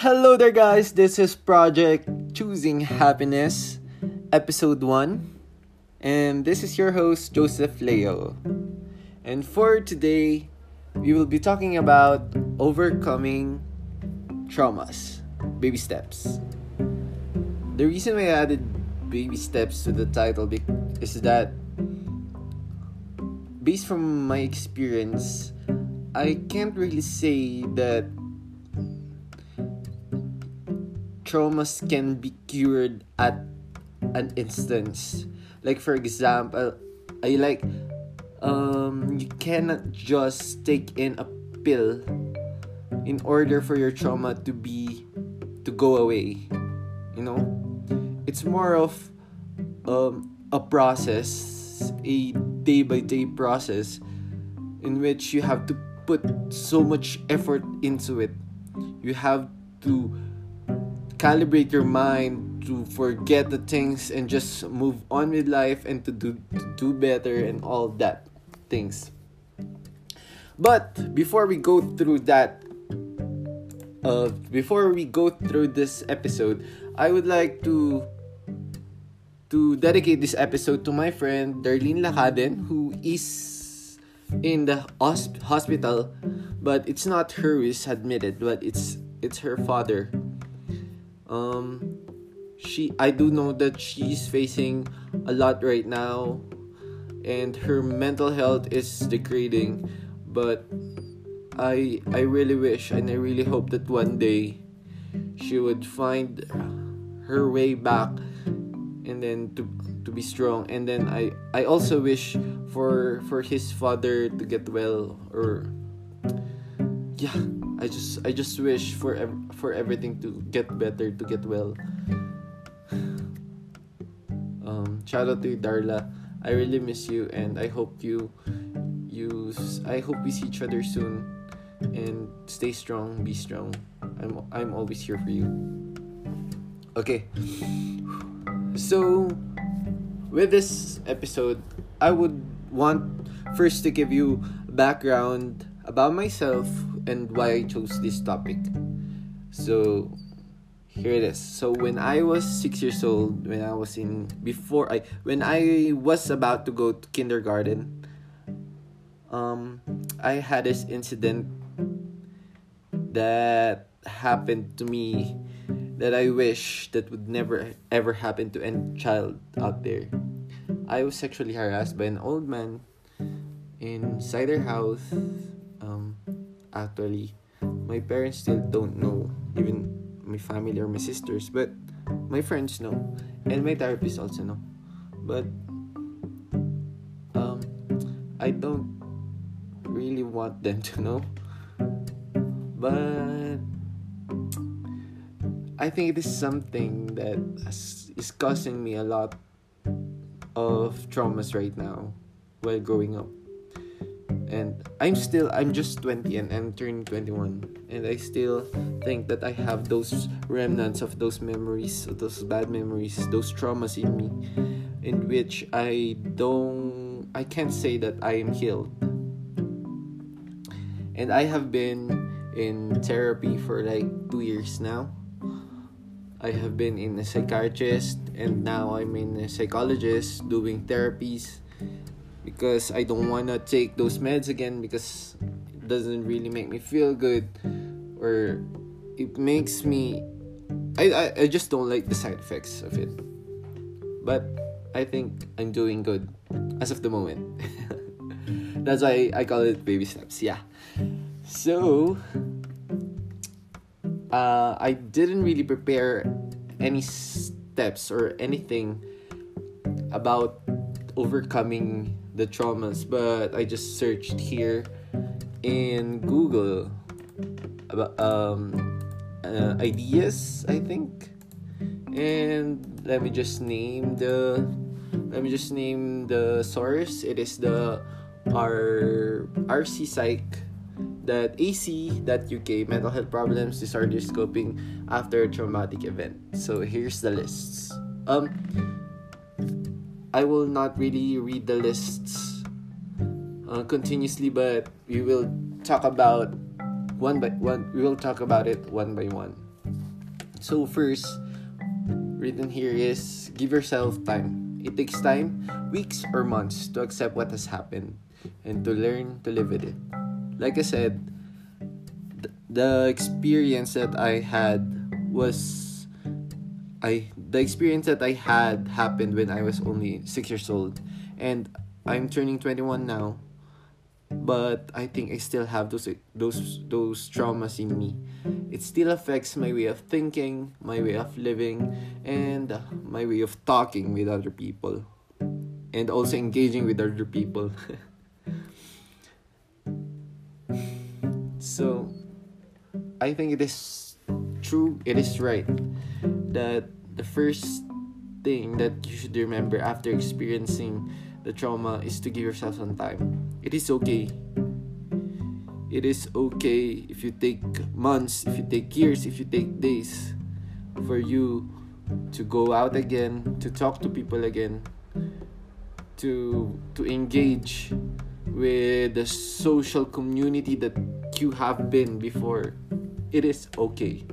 Hello there, guys. This is Project Choosing Happiness, Episode 1. And this is your host, Joseph Leo. And for today, we will be talking about overcoming traumas, baby steps. The reason I added baby steps to the title is that, based from my experience, I can't really say that traumas can be cured at an instance. Like for example, I like um you cannot just take in a pill in order for your trauma to be to go away. You know? It's more of um a process, a day by day process in which you have to put so much effort into it. You have to calibrate your mind to forget the things and just move on with life and to do to do better and all that things. But before we go through that uh before we go through this episode, I would like to to dedicate this episode to my friend Darlene Lacaden who is in the hosp- hospital but it's not her who is admitted but it's it's her father um she I do know that she's facing a lot right now and her mental health is degrading but I I really wish and I really hope that one day she would find her way back and then to to be strong. And then I I also wish for for his father to get well or yeah I just I just wish for ev- for everything to get better to get well. Um, shout out to you, Darla. I really miss you, and I hope you you I hope we see each other soon. And stay strong, be strong. I'm I'm always here for you. Okay. So with this episode, I would want first to give you background about myself and why I chose this topic. So here it is. So when I was six years old, when I was in before I when I was about to go to kindergarten, um, I had this incident that happened to me that I wish that would never ever happen to any child out there. I was sexually harassed by an old man inside their house. Um, actually. My parents still don't know even my family or my sisters but my friends know. And my therapist also know. But um i don't really want them to know. But i think it is something that is causing me a lot of traumas right now while growing up and I'm still I'm just 20 and I'm turning 21 and I still think that I have those remnants of those memories those bad memories those traumas in me in which I don't I can't say that I am healed. And I have been in therapy for like 2 years now. I have been in a psychiatrist and now I'm in a psychologist doing therapies because I don't want to take those meds again because it doesn't really make me feel good or it makes me I, I, I just don't like the side effects of it. But I think I'm doing good as of the moment. That's why I call it baby steps yeah. So uh, I didn't really prepare any steps or anything about overcoming the traumas, but I just searched here in Google about um, uh, ideas, I think, and let me just name the let me just name the source. It is the R RC Psych that AC that UK mental health problems disorder scoping after a traumatic event. So here's the lists. Um I will not really read the lists uh, continuously, but we will talk about one by one. We will talk about it one by one. So first, written here is give yourself time. It takes time, weeks or months, to accept what has happened and to learn to live with it. Like I said, th- the experience that I had was I the experience that I had happened when I was only 6 years old and I'm turning 21 now but I think I still have those those those traumas in me. It still affects my way of thinking, my way of living, and my way of talking with other people, and also engaging with other people. so, I think it is true. It is right that the first thing that you should remember after experiencing the trauma is to give yourself some time. It is okay. It is okay if you take months, if you take years, if you take days for you to go out again, to talk to people again, to to engage with the social community that you have been before. It is okay.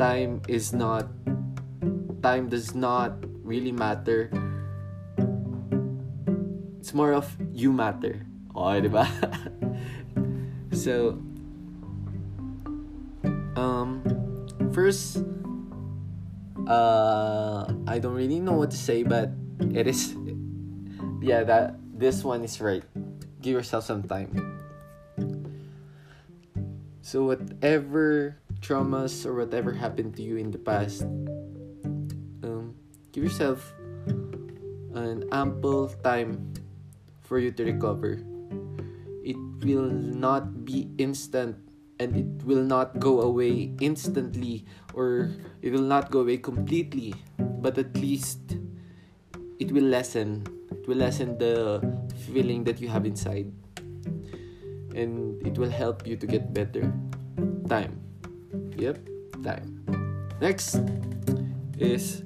Time is not time does not really matter it's more of you matter. Okay, di ba? so, um, first, uh, I don't really know what to say, but it is, yeah, that this one is right. Give yourself some time. So, whatever traumas or whatever happened to you in the past, give yourself an ample time for you to recover. It will not be instant and it will not go away instantly or it will not go away completely, but at least it will lessen. It will lessen the feeling that you have inside. And it will help you to get better. Time. Yep, time. Next is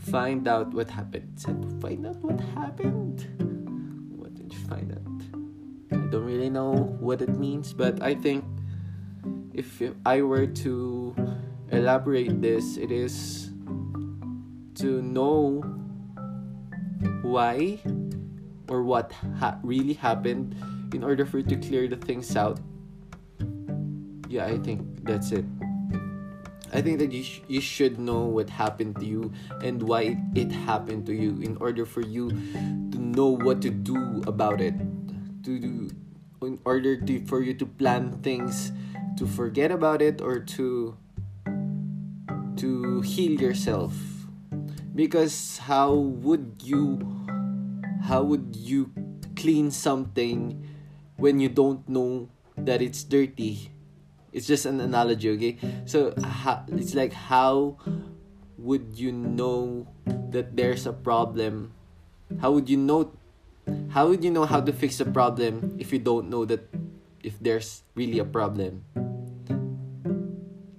find out what happened. Find out what happened What did you find out? I don't really know what it means, but I think if I were to elaborate this, it is to know why or what ha- really happened in order for you to clear the things out. Yeah, I think that's it. I think that mm-hmm. you, sh- you should know what happened to you and why it happened to you in order for you to know what to do about it. To do in order to for you to plan things to forget about it or to to heal yourself. Because how would you how would you clean something when you don't know that it's dirty? It's just an analogy, okay? So ha- it's like how would you know that there's a problem? How would you know how would you know how to fix a problem if you don't know that if there's really a problem?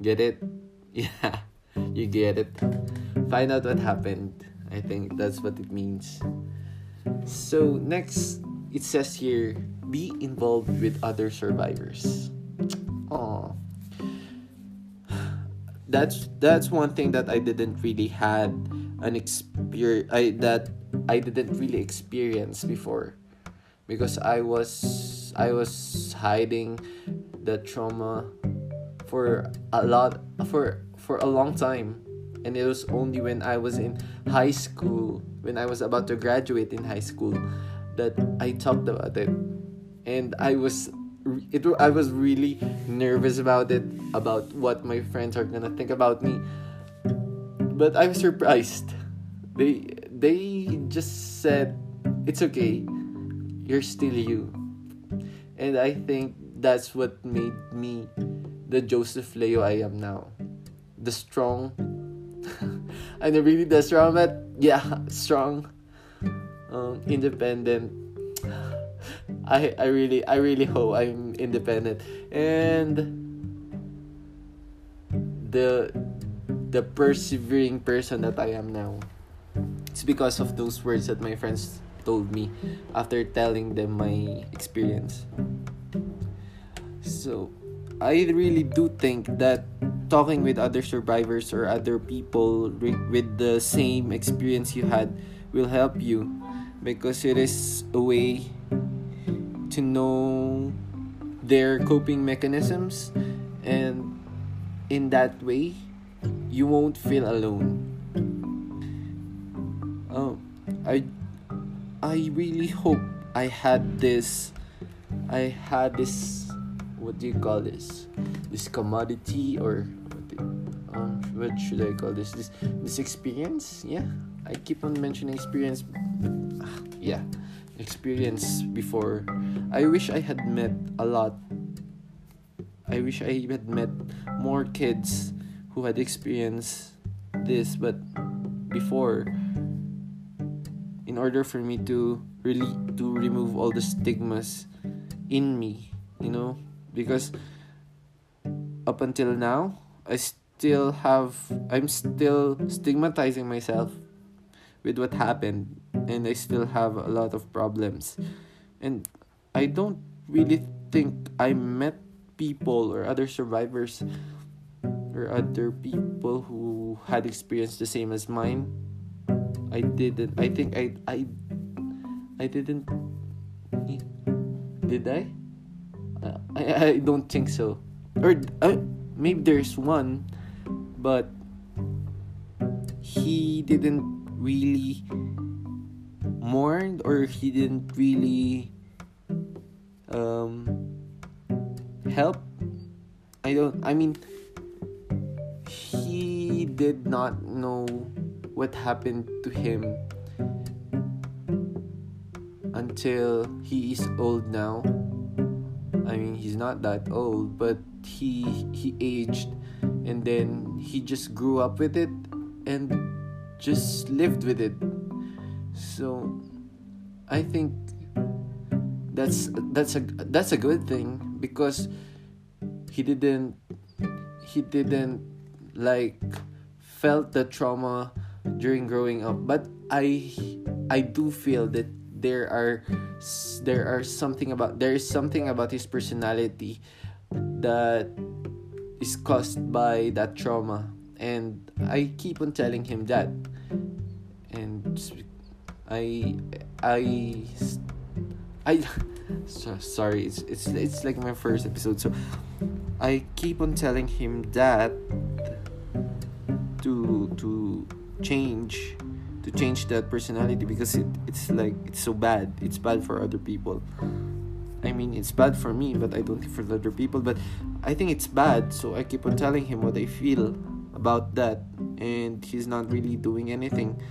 Get it? Yeah. You get it. Find out what happened. I think that's what it means. So next it says here be involved with other survivors. Oh. That's that's one thing that I didn't really had an experience I that I didn't really experience before. Because I was I was hiding the trauma for a lot for for a long time. And it was only when I was in high school when I was about to graduate in high school that I talked about it. And I was it I was really nervous about it about what my friends are gonna think about me. But I was surprised. They they just said it's okay. You're still you. And I think that's what made me the Joseph Leo I am now. The strong. Not really the strong but yeah strong um, independent I I really I really hope I'm independent and the the persevering person that I am now. It's because of those words that my friends told me after telling them my experience. So, I really do think that talking with other survivors or other people re- with the same experience you had will help you because it is a way to know their coping mechanisms and in that way you won't feel alone. Oh i i really hope i had this i had this what do you call this? This commodity or um, what should i call this? This this experience? Yeah i keep on mentioning experience. Yeah experience before i wish i had met a lot. I wish i had met more kids who had experienced this but before in order for me to really to remove all the stigmas in me you know? Because up until now i still have i'm still stigmatizing myself with what happened and i still have a lot of problems. And i don't really think i met people or other survivors or other people who had experienced the same as mine. I didn't i think i i i didn't did i? I i don't think so. Or uh, maybe there's one but he didn't really mourn or he didn't really um help? I don't i mean he did not know what happened to him until he is old now. I mean he's not that old but he he aged and then he just grew up with it and just lived with it. So i think that's that's a that's a good thing because he didn't he didn't like felt the trauma during growing up. But i i do feel that there are there are something about there is something about his personality that is caused by that trauma. And i keep on telling him that. And i i i so, sorry it's it's it's like my first episode so i keep on telling him that to to change to change that personality because it, it's like it's so bad. It's bad for other people. I mean it's bad for me but i don't think for other people but i think it's bad so i keep on telling him what i feel about that and he's not really doing anything.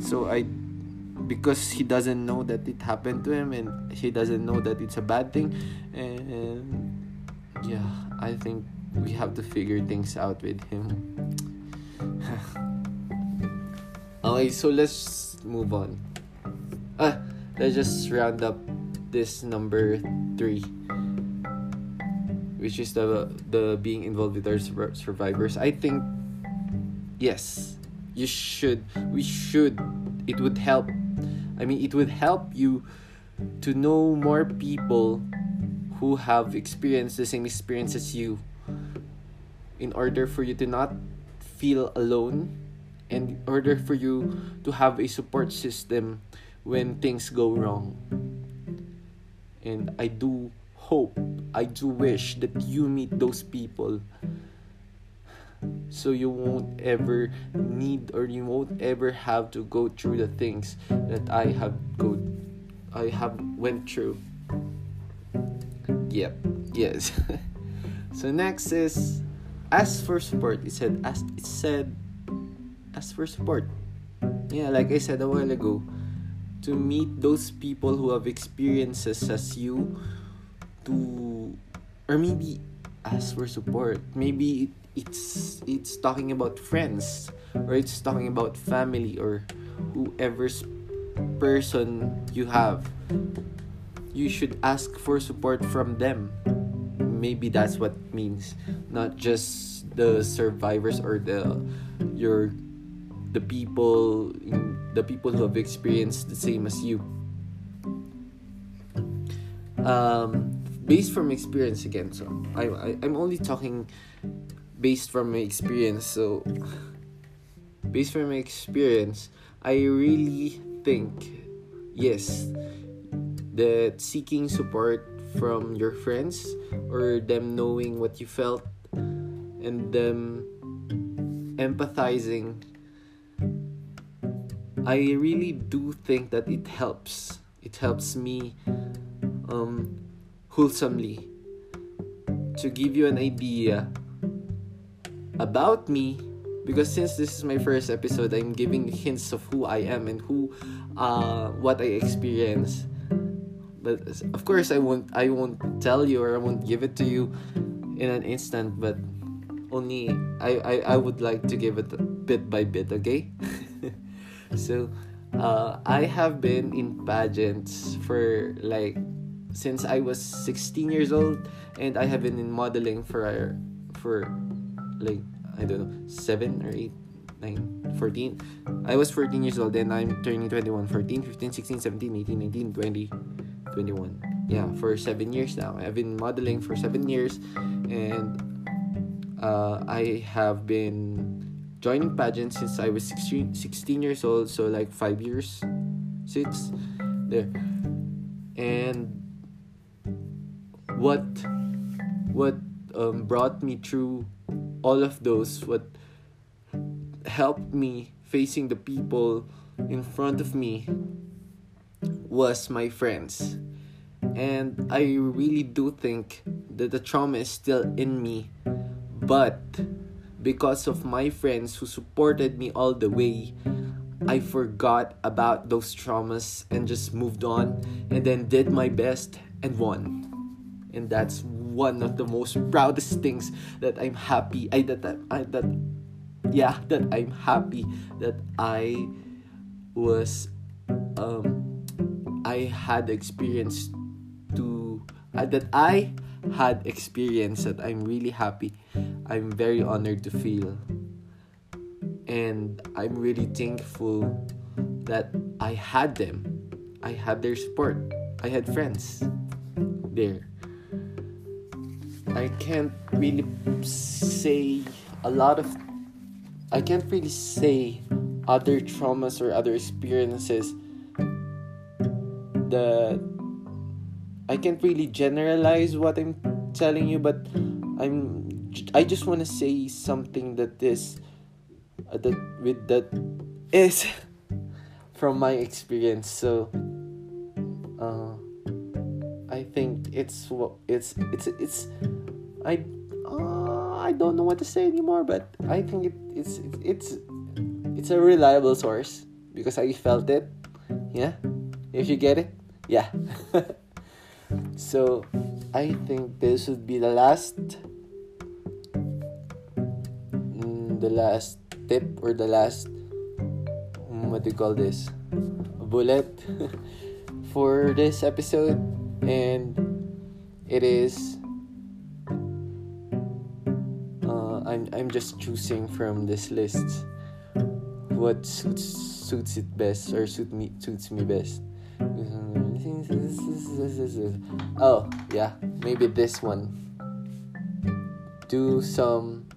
So i because he doesn't know that it happened to him and he doesn't know that it's a bad thing. And yeah i think we have to figure things out with him. Okay so let's move on. Ah let's just round up this number three which is the the being involved with our survivors. I think yes you should we should it would help i mean it would help you to know more people who have experienced the same experience as you in order for you to not feel alone and in order for you to have a support system when things go wrong. And i do hope i do wish that you meet those people so you won't ever need or you won't ever have to go through the things that i have go i have went through. Yep yes. So next is ask for support it said ask it said ask for support. Yeah like i said a while ago to meet those people who have experiences as you to or maybe ask for support maybe it's it's talking about friends or it's talking about family or whoever's person you have. You should ask for support from them. Maybe that's what means. Not just the survivors or the your the people the people who have experienced the same as you. Um based from experience again so I, I i'm only talking based from my experience. So, based from my experience, I really think yes that seeking support from your friends or them knowing what you felt and them empathizing I really do think that it helps. It helps me um, wholesomely to give you an idea about me because since this is my first episode i'm giving hints of who i am and who uh, what i experience. But of course i won't i won't tell you or i won't give it to you in an instant but only i i, I would like to give it bit by bit okay? So uh, i have been in pageants for like since i was 16 years old and i have been in modeling for for like i don't know 7 or 8 9 14 i was 14 years old then i'm turning 21 14 15 16 17 18 19 20 21 yeah for 7 years now. I've been modeling for 7 years and uh, i have been joining pageants since I was 16, 16 years old, so like five years, six, there. And what what um, brought me through all of those, what helped me facing the people in front of me was my friends. And I really do think that the trauma is still in me, but because of my friends who supported me all the way, I forgot about those traumas and just moved on and then did my best and won. And that's one of the most proudest things that I'm happy I that I that yeah, that I'm happy that I was um I had experience to uh, that I had experience that I'm really happy. I'm very honored to feel. And I'm really thankful that I had them. I had their support. I had friends there. I can't really say a lot of I can't really say other traumas or other experiences that I can't really generalize what I'm telling you, but I'm I just want to say something that is uh, that with that is from my experience. So uh, I think it's it's it's it's I uh, I don't know what to say anymore, but I think it, it's it's it's a reliable source because I felt it. Yeah, if you get it, yeah. So I think this would be the last mm, the last tip or the last mm, what do you call this bullet for this episode and it is I'm, I'm just choosing from this list what suits suits it best or suit me suits me best Oh, yeah, maybe this one. Do some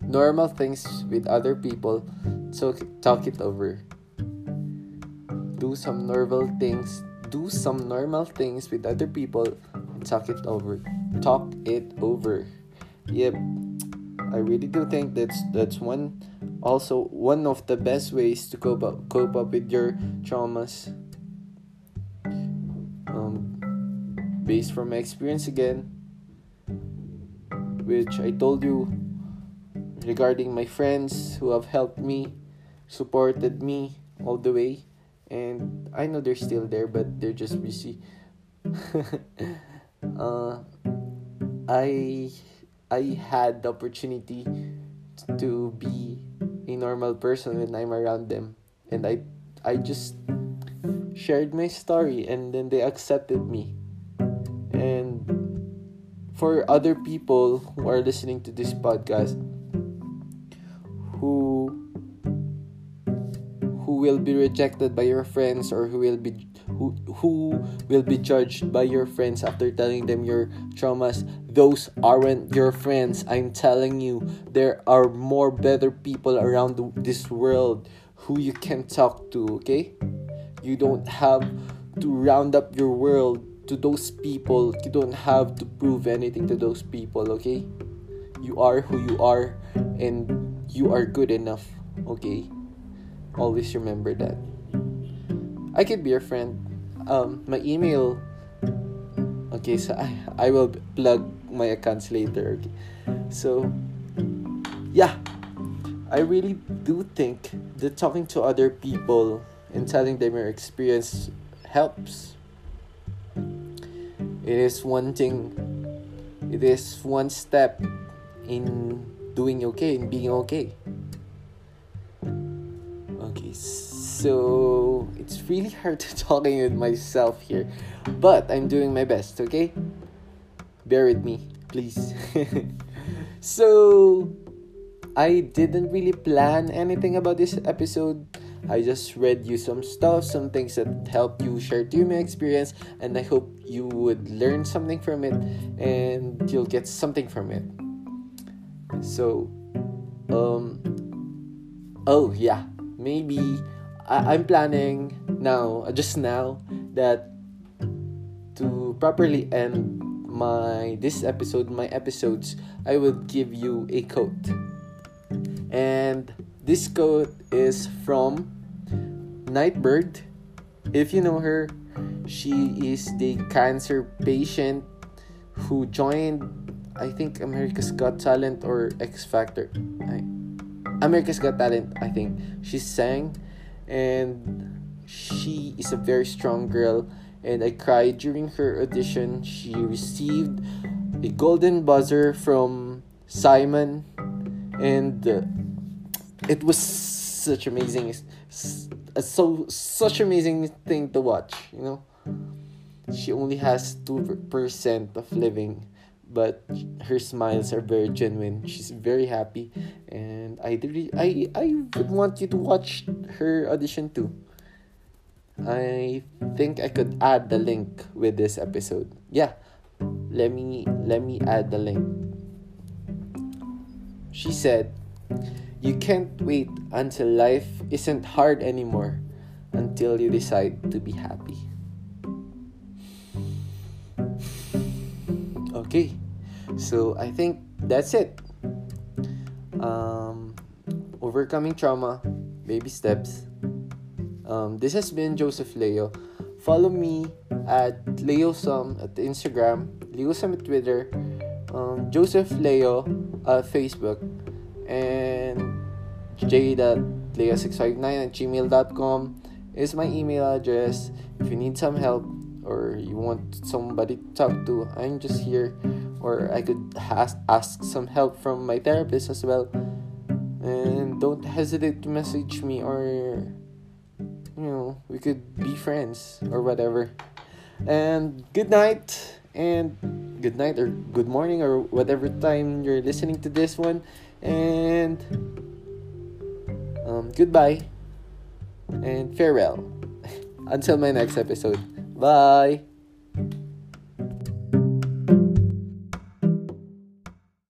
normal things with other people, so talk it over. Do some normal things, do some normal things with other people, talk it over. Talk it over. Yep. I really do think that's that's one also one of the best ways to cope up cope up with your traumas based from my experience again, which I told you regarding my friends who have helped me, supported me all the way, and I know they're still there, but they're just busy. uh, I I had the opportunity to be a normal person when I'm around them, and I I just shared my story, and then they accepted me. And for other people who are listening to this podcast who who will be rejected by your friends or who will be who will be judged by your friends after telling them your traumas. Those aren't your friends. I'm telling you there are more better people around this world who you can talk to okay? You don't have to round up your world to those people. You don't have to prove anything to those people okay? You are who you are and you are good enough okay? Always remember that. I could be your friend um my email. Okay so i i will plug my accounts later okay. So yeah. I really do think that talking to other people and telling them your experience helps. It is one thing it is one step in doing okay in being okay. Okay so it's really hard to talking with myself here but i'm doing my best okay? Bear with me please. So i didn't really plan anything about this episode. I just read you some stuff, some things that help you share to my experience, and I hope you would learn something from it and you'll get something from it. So, um, oh yeah, maybe I- I'm planning now, just now, that to properly end my this episode, my episodes, I will give you a quote. And this quote is from Nightbirde. If you know her, she is the cancer patient who joined, I think, America's Got Talent or X Factor. America's Got Talent, I think. She sang, and she is a very strong girl. And I cried during her audition. She received a golden buzzer from Simon, and uh, it was such amazing so such amazing thing to watch you know she only has 2% of living but her smiles are very genuine. She's very happy and i really i i would want you to watch her audition too. I think i could add the link with this episode. Yeah let me let me add the link. She said you can't wait until life isn't hard anymore until you decide to be happy. Okay, so I think that's it. Um, overcoming trauma, baby steps. Um, this has been Joseph Leo. Follow me at LeoSum at Instagram, LeoSum at Twitter, um, Joseph Leo at Facebook, and j.leo659 at gmail.com is my email address. If you need some help or you want somebody to talk to, I'm just here. Or I could has- ask some help from my therapist as well. And don't hesitate to message me or, you know, we could be friends or whatever. And good night and good night or good morning or whatever time you're listening to this one. And um, goodbye and farewell. Until my next episode. Bye.